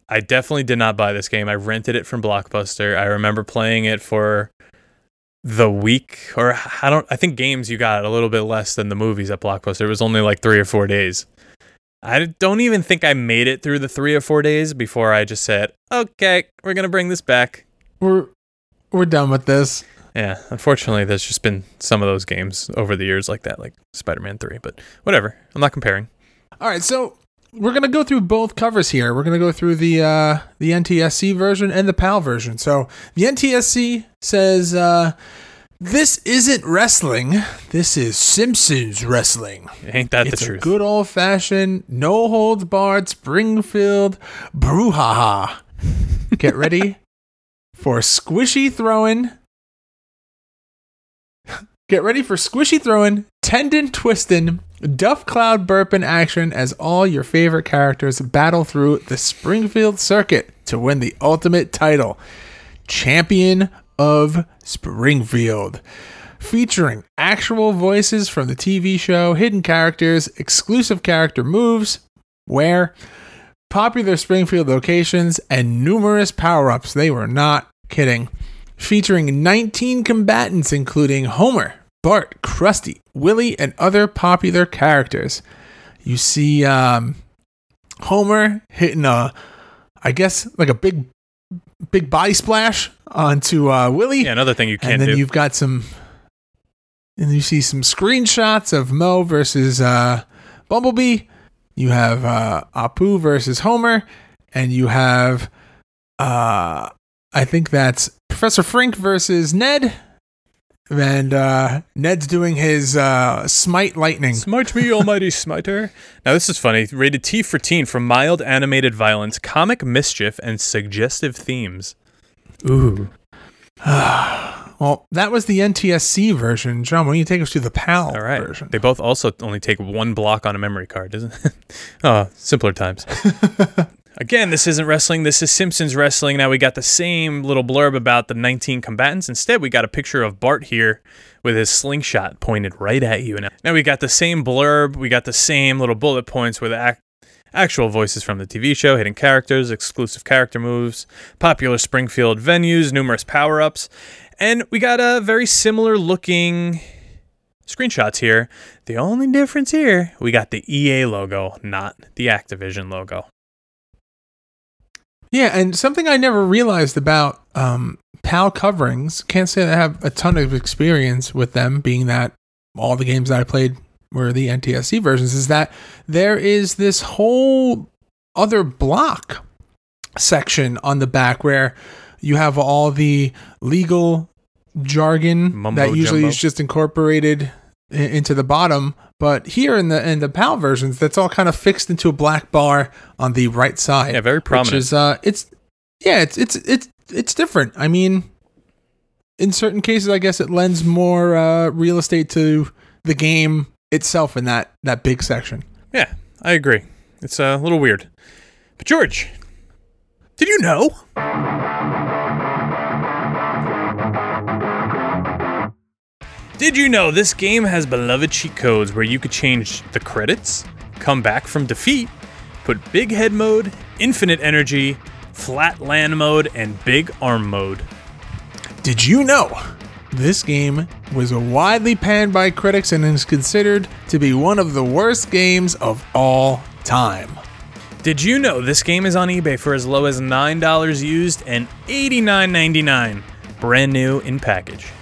I definitely did not buy this game. I rented it from Blockbuster. I remember playing it for the week, or I don't. I think games you got a little bit less than the movies at Blockbuster. It was only like three or four days. I don't even think I made it through the three or four days before I just said, "Okay, we're gonna bring this back." We're we're done with this. Yeah, unfortunately, there's just been some of those games over the years like that, like Spider-Man Three. But whatever. I'm not comparing. All right, so we're gonna go through both covers here. We're gonna go through the uh, the NTSC version and the PAL version. So the NTSC says uh, this isn't wrestling. This is Simpsons wrestling. Ain't that it's the truth? good old fashioned, no holds barred Springfield brouhaha. Get ready for squishy throwing. Get ready for squishy throwing, tendon twisting, duff cloud burp in action as all your favorite characters battle through the Springfield circuit to win the ultimate title Champion of Springfield. Featuring actual voices from the TV show, hidden characters, exclusive character moves, where popular Springfield locations, and numerous power ups. They were not kidding. Featuring 19 combatants, including Homer, Bart, Krusty, Willie, and other popular characters. You see um, Homer hitting a, I guess, like a big, big body splash onto uh, Willie Yeah, another thing you can't and then do. you've got some and you see some screenshots of Moe versus uh, Bumblebee. You have uh, Apu versus Homer, and you have uh, I think that's Professor Frink versus Ned. And uh, Ned's doing his uh, smite lightning. Smite me, almighty smiter. Now, this is funny. Rated T for teen for mild animated violence, comic mischief, and suggestive themes. Ooh. Well, that was the NTSC version. John, why don't you take us to the PAL All right. version? They both also only take one block on a memory card, doesn't it? oh, simpler times. Again, this isn't wrestling. This is Simpsons wrestling. Now we got the same little blurb about the 19 combatants. Instead, we got a picture of Bart here with his slingshot pointed right at you. Now, now we got the same blurb. We got the same little bullet points with ac- actual voices from the TV show, hidden characters, exclusive character moves, popular Springfield venues, numerous power ups. And we got a very similar looking screenshots here. The only difference here, we got the EA logo, not the Activision logo. Yeah, and something I never realized about um, PAL coverings, can't say that I have a ton of experience with them, being that all the games that I played were the NTSC versions, is that there is this whole other block section on the back where you have all the legal jargon Mumbo that usually jumbo. is just incorporated into the bottom. But here in the in the PAL versions, that's all kind of fixed into a black bar on the right side. Yeah, very prominent. Which is uh, it's yeah, it's it's it's it's different. I mean, in certain cases, I guess it lends more uh, real estate to the game itself in that that big section. Yeah, I agree. It's a little weird. But George, did you know? Did you know this game has beloved cheat codes where you could change the credits, come back from defeat, put big head mode, infinite energy, flat land mode, and big arm mode? Did you know this game was widely panned by critics and is considered to be one of the worst games of all time? Did you know this game is on eBay for as low as $9 used and $89.99 brand new in package?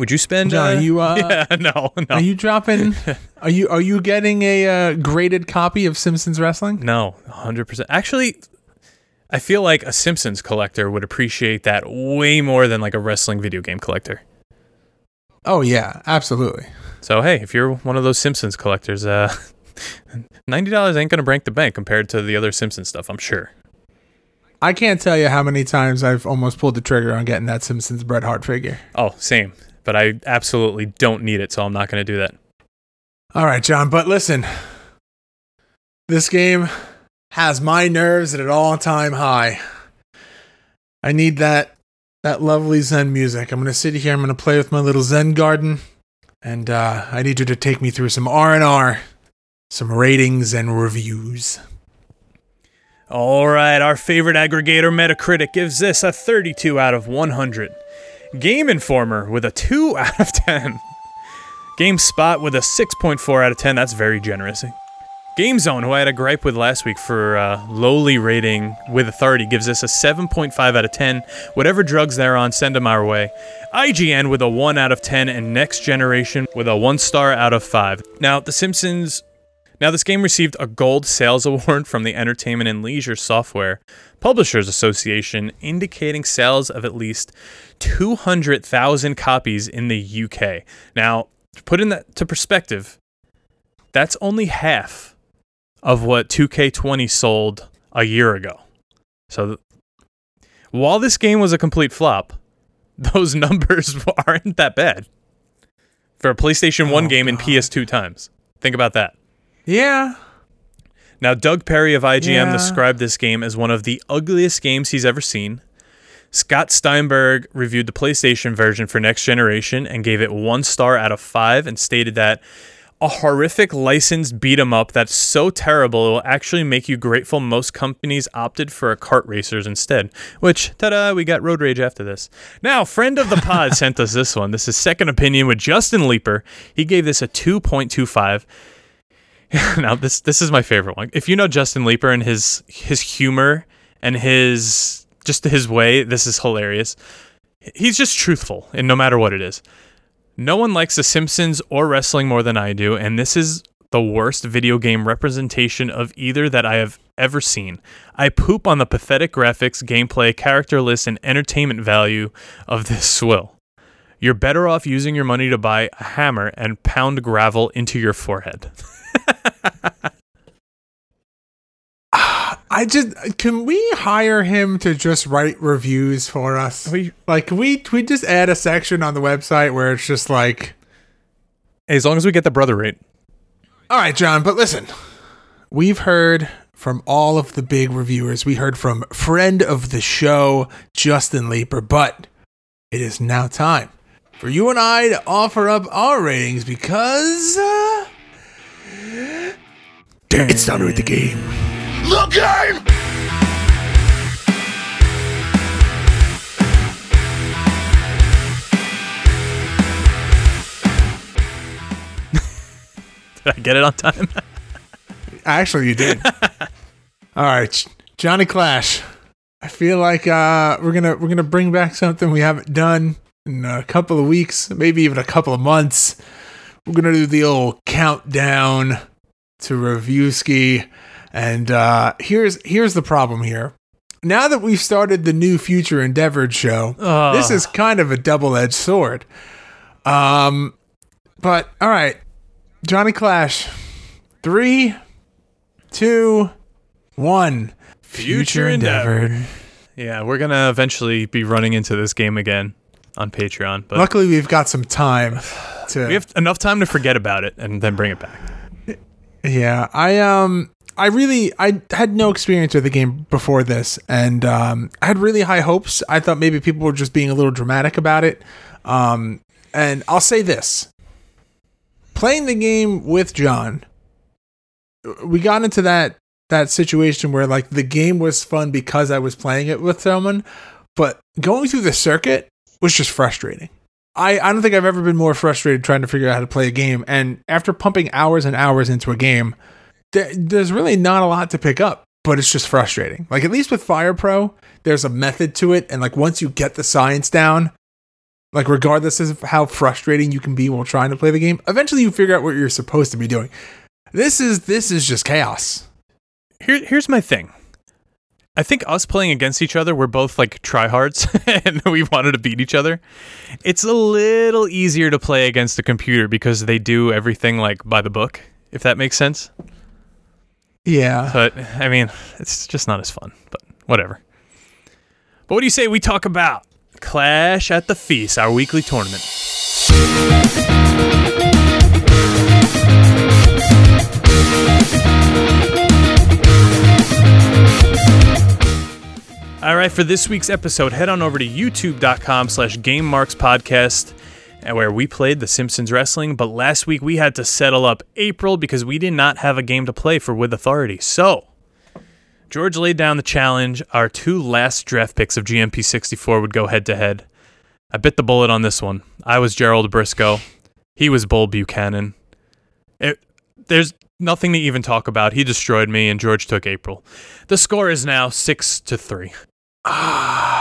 Would you spend? John, are you, uh, yeah, no, no, Are you dropping? are you are you getting a uh, graded copy of Simpsons Wrestling? no, hundred percent. Actually, I feel like a Simpsons collector would appreciate that way more than like a wrestling video game collector. Oh yeah, absolutely. So hey, if you're one of those Simpsons collectors, uh, ninety dollars ain't gonna break the bank compared to the other Simpsons stuff. I'm sure. I can't tell you how many times I've almost pulled the trigger on getting that Simpsons Bret Hart figure. Oh, same. But I absolutely don't need it, so I'm not gonna do that. All right, John, but listen. This game has my nerves at an all-time high. I need that that lovely Zen music. I'm going to sit here, I'm going to play with my little Zen garden, and uh, I need you to take me through some R&R, some ratings and reviews. All right, our favorite aggregator Metacritic gives this a 32 out of 100. Game Informer with a 2 out of 10. GameSpot with a 6.4 out of 10. That's very generous. GameZone, who I had a gripe with last week for uh, lowly rating with authority, gives us a 7.5 out of 10. Whatever drugs they're on, send them our way. IGN with a 1 out of 10, and Next Generation with a 1 star out of 5. Now, The Simpsons now, this game received a gold sales award from the Entertainment and Leisure Software Publishers Association, indicating sales of at least 200,000 copies in the UK. Now, to put in that to perspective, that's only half of what 2K20 sold a year ago. So, th- while this game was a complete flop, those numbers aren't that bad for a PlayStation 1 Oh, game in God. PS2 times. Think about that. Yeah. Now, Doug Perry of IGN Yeah. described this game as one of the ugliest games he's ever seen. Scott Steinberg reviewed the PlayStation version for Next Generation and gave it one star out of five and stated that a horrific licensed beat 'em up that's so terrible it will actually make you grateful most companies opted for a kart racers instead. Which, ta-da, we got Road Rage after this. Now, friend of the pod sent us this one. This is Second Opinion with Justin Leeper. He gave this a 2.25. now this this is my favorite one. If you know Justin Leeper and his his humor and his just his way, this is hilarious. He's just truthful, and no matter what it is. No one likes The Simpsons or wrestling more than I do, and this is the worst video game representation of either that I have ever seen. I poop on the pathetic graphics, gameplay, character list, and entertainment value of this swill. You're better off using your money to buy a hammer and pound gravel into your forehead. I just can we hire him to just write reviews for us? We- like can we we just add a section on the website where it's just like As long as we get the brother rate. All right, John, but listen. We've heard from all of the big reviewers. We heard from friend of the show, Justin Leeper, but it is now time for you and I to offer up our ratings because uh, it's time to rate the game. The game! Did I get it on time? Actually, you did. All right, Johnny Clash. I feel like uh, we're gonna we're gonna bring back something we haven't done in a couple of weeks, maybe even a couple of months. we're gonna do the old countdown to review ski, and uh, here's here's the problem here. Now that we've started the new Future Endeavored show, Ugh. this is kind of a double edged sword. Um, but all right, Johnny Clash, three, two, one. Future Endeavored. Yeah, we're gonna eventually be running into this game again on Patreon, but Luckily, we've got some time to. we have enough time to forget about it and then bring it back. Yeah, I um I really I had no experience with the game before this and um I had really high hopes. I thought maybe people were just being a little dramatic about it. Um and I'll say this. Playing the game with John, we got into that that situation where like the game was fun because I was playing it with someone, but going through the circuit was just frustrating. I, I don't think I've ever been more frustrated trying to figure out how to play a game. And after pumping hours and hours into a game, there's really not a lot to pick up, but it's just frustrating. Like, at least with Fire Pro, there's a method to it. And like, once you get the science down, like, regardless of how frustrating you can be while trying to play the game, eventually you figure out what you're supposed to be doing. This is this is just chaos. Here, here's my thing. I think us playing against each other, we're both like tryhards and we wanted to beat each other. It's a little easier to play against the computer because they do everything like by the book, if that makes sense. Yeah. But I mean, it's just not as fun, but whatever. But what do you say we talk about Clash at the Feast, our weekly tournament? All right, for this week's episode, head on over to youtube.com slash gamemarkspodcast where we played The Simpsons Wrestling. But last week we had to settle up April because we did not have a game to play for With Authority. So George laid down the challenge. Our two last draft picks of GMP 64 would go head to head. I bit the bullet on this one. I was Gerald Briscoe. He was Bull Buchanan. It, there's nothing to even talk about. He destroyed me, and George took April. The score is now six to three. Ah.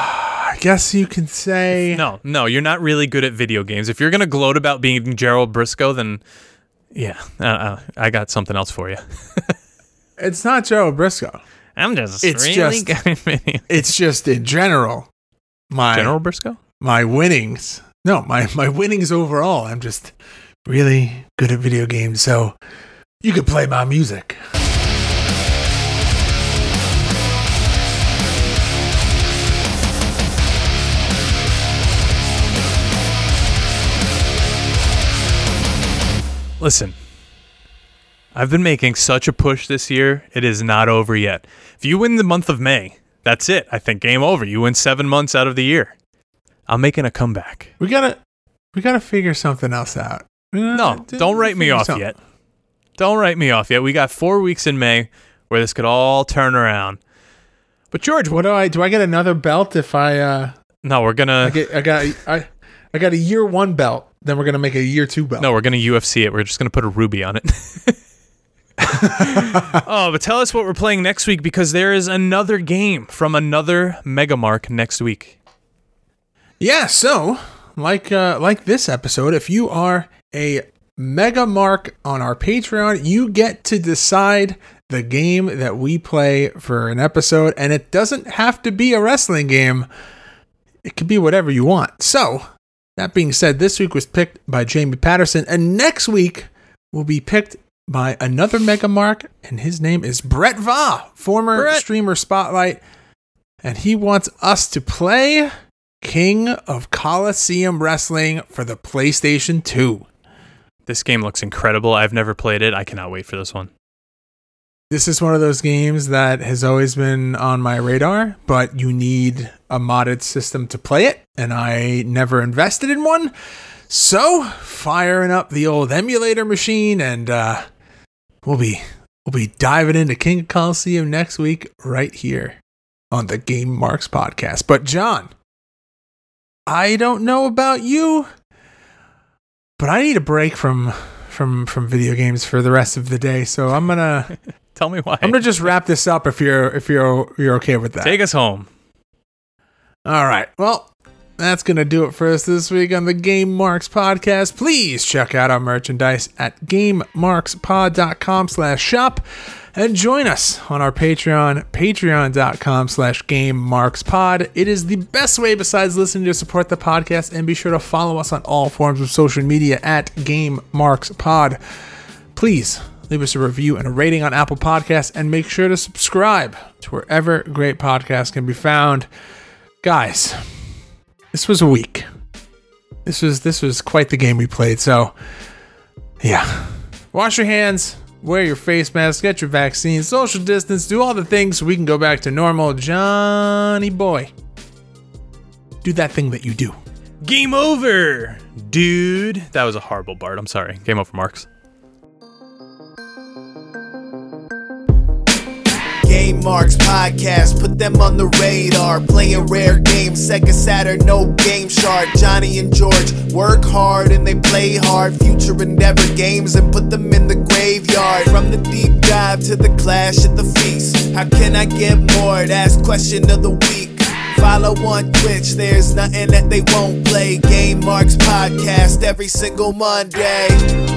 I guess you can say No, no, you're not really good at video games. If you're gonna gloat about being Gerald Briscoe, then yeah, uh, uh, I got something else for you. it's not Gerald Briscoe. I'm just It's really just- good at video- It's just in general. My General Briscoe. my winnings. No, my my winnings overall. I'm just really good at video games, so you could play my music. Listen, I've been making such a push this year. It is not over yet. If you win the month of May, that's it. I think game over. You win seven months out of the year. I'm making a comeback. We gotta we gotta figure something else out. No, don't write me off yet. Don't write me off yet. We got four weeks in May where this could all turn around. But George, What do I do? I get another belt if I uh no, we're gonna get I got I I got a year one belt. Then we're gonna make a year two belt. no, we're gonna UFC it. We're just gonna put a ruby on it. oh, but tell us what we're playing next week because there is another game from another Megamark next week. Yeah, so like uh, like this episode, if you are a mega mark on our Patreon, you get to decide the game that we play for an episode, and it doesn't have to be a wrestling game. It could be whatever you want. So that being said, this week was picked by Jamie Patterson, and next week will be picked by another mega mark, and his name is Brett Va, former Brett. streamer Spotlight, and he wants us to play King of Colosseum Wrestling for the PlayStation 2. This game looks incredible. I've never played it. I cannot wait for this one. This is one of those games that has always been on my radar, but you need a modded system to play it, and I never invested in one. So, firing up the old emulator machine, and uh, we'll be we'll be diving into King of Colosseum next week, right here on the Game Marks podcast. But John, I don't know about you, but I need a break from from from video games for the rest of the day. So I'm gonna Tell me why. I'm gonna just wrap this up if you're if you're you're okay with that. Take us home. All right. Well, that's going to do it for us this week on the Game Marks podcast. Please check out our merchandise at gamemarkspod.com slash shop and join us on our Patreon, patreon.com slash gamemarkspod. It is the best way besides listening to support the podcast and be sure to follow us on all forms of social media at gamemarkspod. Please leave us a review and a rating on Apple Podcasts and make sure to subscribe to wherever great podcasts can be found. Guys, this was a week. This was this was quite the game we played. So, yeah. Wash your hands, wear your face mask, get your vaccine, social distance, do all the things so we can go back to normal. Johnny boy. Do that thing that you do. Game over, dude. That was a horrible Bart. I'm sorry. Game over, Marks. Game Marks podcast, put them on the radar. Playing rare games, Sega Saturn, no game shard. Johnny and George work hard and they play hard. Future endeavor games and put them in the graveyard. From the deep dive to the clash at the feast. How can I get more? That's question of the week. Follow on Twitch, there's nothing that they won't play. Game Marks podcast every single Monday.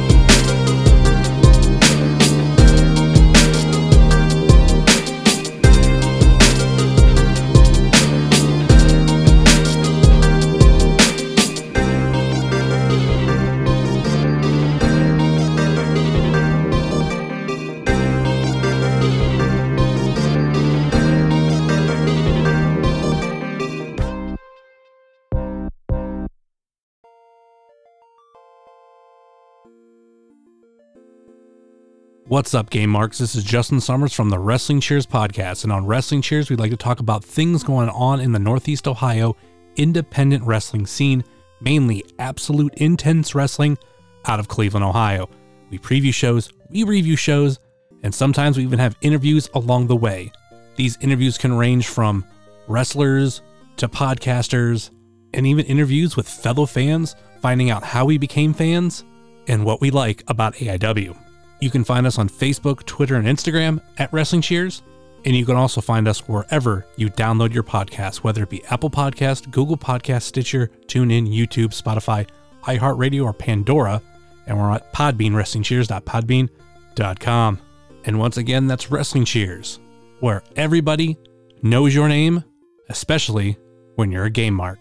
What's up, Game Marks? This is Justin Summers from the Wrestling Cheers podcast. And on Wrestling Cheers, we'd like to talk about things going on in the Northeast Ohio independent wrestling scene, mainly absolute intense wrestling out of Cleveland, Ohio. We preview shows, we review shows, and sometimes we even have interviews along the way. These interviews can range from wrestlers to podcasters, and even interviews with fellow fans, finding out how we became fans and what we like about AIW. You can find us on Facebook, Twitter, and Instagram at Wrestling Cheers. And you can also find us wherever you download your podcast, whether it be Apple Podcast, Google Podcast, Stitcher, TuneIn, YouTube, Spotify, iHeartRadio, or Pandora. And we're at Podbean, WrestlingCheers.podbean.com. And once again, that's Wrestling Cheers, where everybody knows your name, especially when you're a game mark.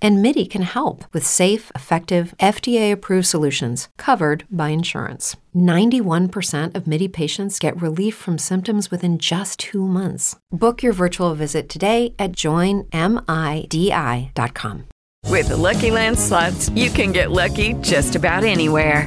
And MIDI can help with safe, effective, FDA approved solutions covered by insurance. 91% of MIDI patients get relief from symptoms within just two months. Book your virtual visit today at joinmidi.com. With the Lucky Land slots, you can get lucky just about anywhere.